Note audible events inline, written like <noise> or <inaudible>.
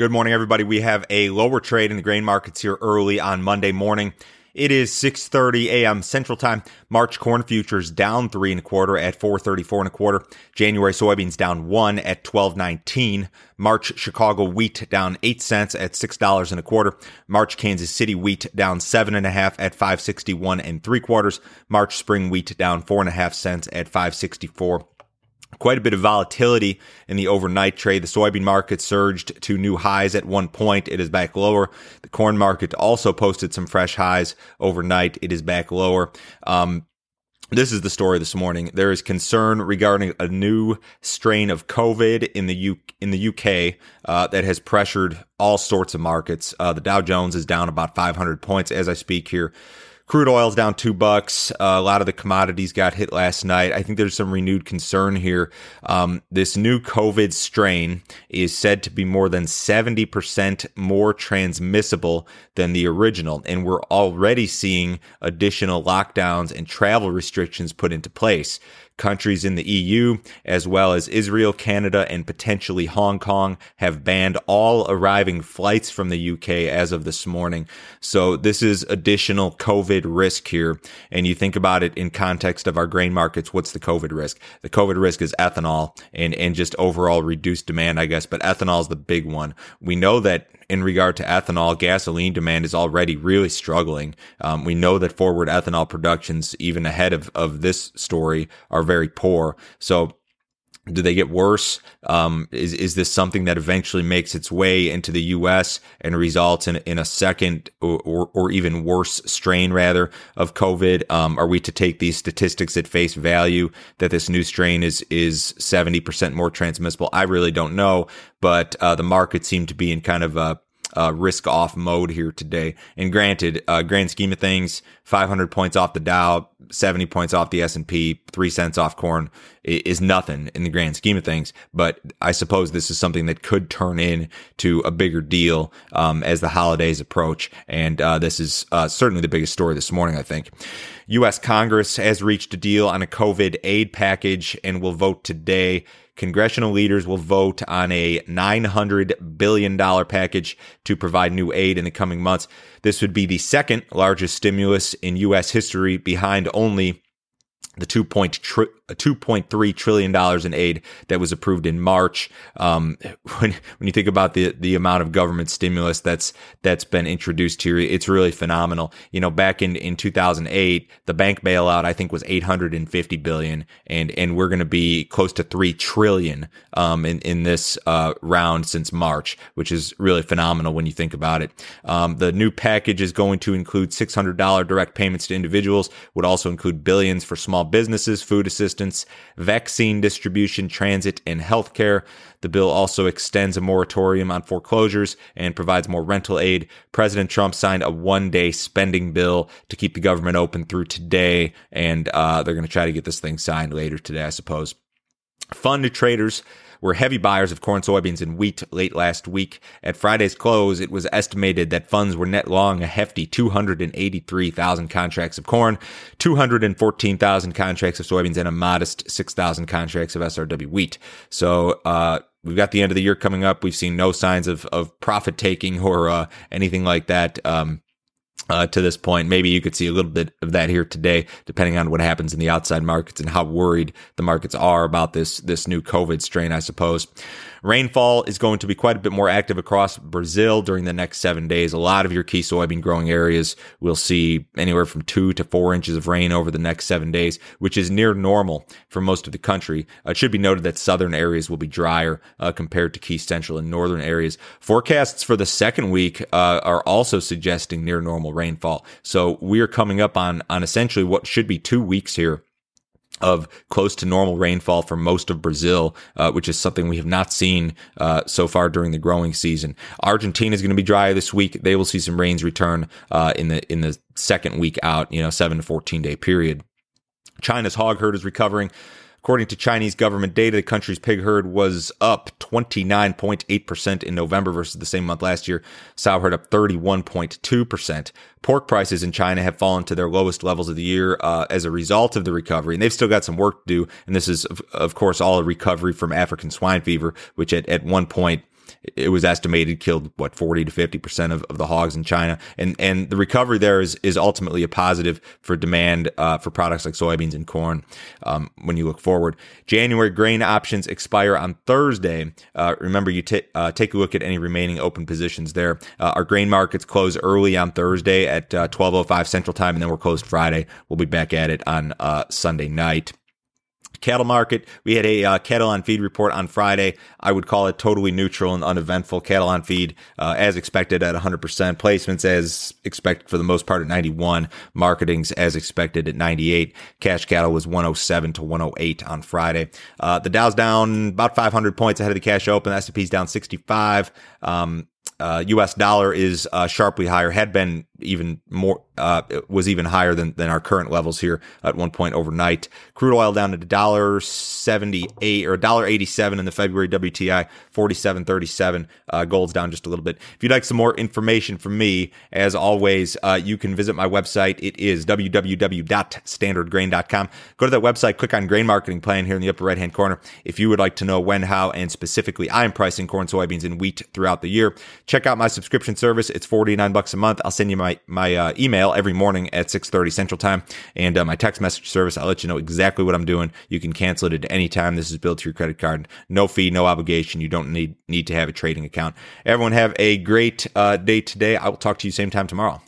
Good morning, everybody. We have a lower trade in the grain markets here early on Monday morning. It is 6:30 a.m. Central Time. March corn futures down three and a quarter at 434 and a quarter. January soybeans down one at 1219. March Chicago wheat down eight cents at six dollars and a quarter. March Kansas City wheat down seven and a half at 561 and three quarters. March spring wheat down four and a half cents at 564 quite a bit of volatility in the overnight trade. The soybean market surged to new highs at one point. It is back lower. The corn market also posted some fresh highs overnight. It is back lower. Um, this is the story this morning. There is concern regarding a new strain of COVID in the U- in the UK uh, that has pressured all sorts of markets. Uh, the Dow Jones is down about 500 points as I speak here. Crude oil's down two bucks. Uh, a lot of the commodities got hit last night. I think there's some renewed concern here. Um, this new COVID strain is said to be more than 70% more transmissible than the original. And we're already seeing additional lockdowns and travel restrictions put into place countries in the EU, as well as Israel, Canada, and potentially Hong Kong, have banned all arriving flights from the UK as of this morning. So this is additional COVID risk here. And you think about it in context of our grain markets. What's the COVID risk? The COVID risk is ethanol and, and just overall reduced demand, I guess. But ethanol is the big one. We know that in regard to ethanol, gasoline demand is already really struggling. Um, we know that forward ethanol productions, even ahead of, of this story, are very poor. So do they get worse? Um, is is this something that eventually makes its way into the U.S. and results in in a second or, or, or even worse strain rather of COVID? Um, are we to take these statistics at face value that this new strain is is seventy percent more transmissible? I really don't know, but uh, the market seemed to be in kind of a uh, risk off mode here today. And granted, uh, grand scheme of things, 500 points off the Dow, 70 points off the S&P, three cents off corn is nothing in the grand scheme of things. But I suppose this is something that could turn into a bigger deal, um, as the holidays approach. And, uh, this is, uh, certainly the biggest story this morning, I think. U.S. Congress has reached a deal on a COVID aid package and will vote today congressional leaders will vote on a $900 billion package to provide new aid in the coming months. This would be the second largest stimulus in U.S. history behind only the 2.3 trillion dollars in aid that was approved in March. Um, <laughs> when when you think about the the amount of government stimulus that's that's been introduced here, it's really phenomenal. You know, back in in 2008, the bank bailout I think was 850 billion, and and we're going to be close to three trillion um, in in this uh, round since March, which is really phenomenal when you think about it. Um, the new package is going to include $600 direct payments to individuals, would also include billions for small businesses, food assistance, vaccine distribution, transit, and healthcare. The bill also extends a moratorium on foreclosures and provides more rental aid. President Trump signed a one day spending bill to keep the government open through today, and uh, they're going to try to get this thing signed later today, I suppose. Fund to traders were heavy buyers of corn, soybeans, and wheat late last week. At Friday's close, it was estimated that funds were net long a hefty 283,000 contracts of corn, 214,000 contracts of soybeans, and a modest 6,000 contracts of SRW wheat. So, uh, We've got the end of the year coming up. We've seen no signs of, of profit taking or uh, anything like that. Um, uh, to this point. Maybe you could see a little bit of that here today, depending on what happens in the outside markets and how worried the markets are about this this new COVID strain. I suppose. Rainfall is going to be quite a bit more active across Brazil during the next seven days. A lot of your key soybean growing areas will see anywhere from two to four inches of rain over the next seven days, which is near normal for most of the country. It should be noted that southern areas will be drier uh, compared to key central and northern areas. Forecasts for the second week uh, are also suggesting near normal rainfall. So we are coming up on on essentially what should be two weeks here of close to normal rainfall for most of Brazil, uh, which is something we have not seen uh, so far during the growing season. Argentina is going to be dry this week. They will see some rains return uh, in the in the second week out, you know, seven to fourteen day period. China's hog herd is recovering. According to Chinese government data, the country's pig herd was up 29.8% in November versus the same month last year. Sow herd up 31.2%. Pork prices in China have fallen to their lowest levels of the year uh, as a result of the recovery, and they've still got some work to do. And this is, of, of course, all a recovery from African swine fever, which at, at one point it was estimated killed what 40 to 50 percent of, of the hogs in China, and and the recovery there is is ultimately a positive for demand uh, for products like soybeans and corn. Um, when you look forward, January grain options expire on Thursday. Uh, remember, you t- uh, take a look at any remaining open positions there. Uh, our grain markets close early on Thursday at 12:05 uh, Central Time, and then we're closed Friday. We'll be back at it on uh, Sunday night cattle market. We had a uh, cattle on feed report on Friday. I would call it totally neutral and uneventful. Cattle on feed, uh, as expected at 100%. Placements as expected for the most part at 91. Marketings as expected at 98. Cash cattle was 107 to 108 on Friday. Uh, the Dow's down about 500 points ahead of the cash open. The S&P's down 65. Um, uh, U.S. dollar is uh, sharply higher, had been even more, uh, was even higher than, than our current levels here at one point overnight. Crude oil down to dollar seventy eight or dollar eighty seven in the February WTI, forty seven thirty seven. Uh, gold's down just a little bit. If you'd like some more information from me, as always, uh, you can visit my website. It is www.standardgrain.com. Go to that website, click on grain marketing plan here in the upper right hand corner. If you would like to know when, how, and specifically I'm pricing corn, soybeans, and wheat throughout the year, check out my subscription service. It's forty nine bucks a month. I'll send you my my my uh, email every morning at 6:30 Central Time, and uh, my text message service. I'll let you know exactly what I'm doing. You can cancel it at any time. This is billed to your credit card. No fee, no obligation. You don't need need to have a trading account. Everyone have a great uh, day today. I will talk to you same time tomorrow.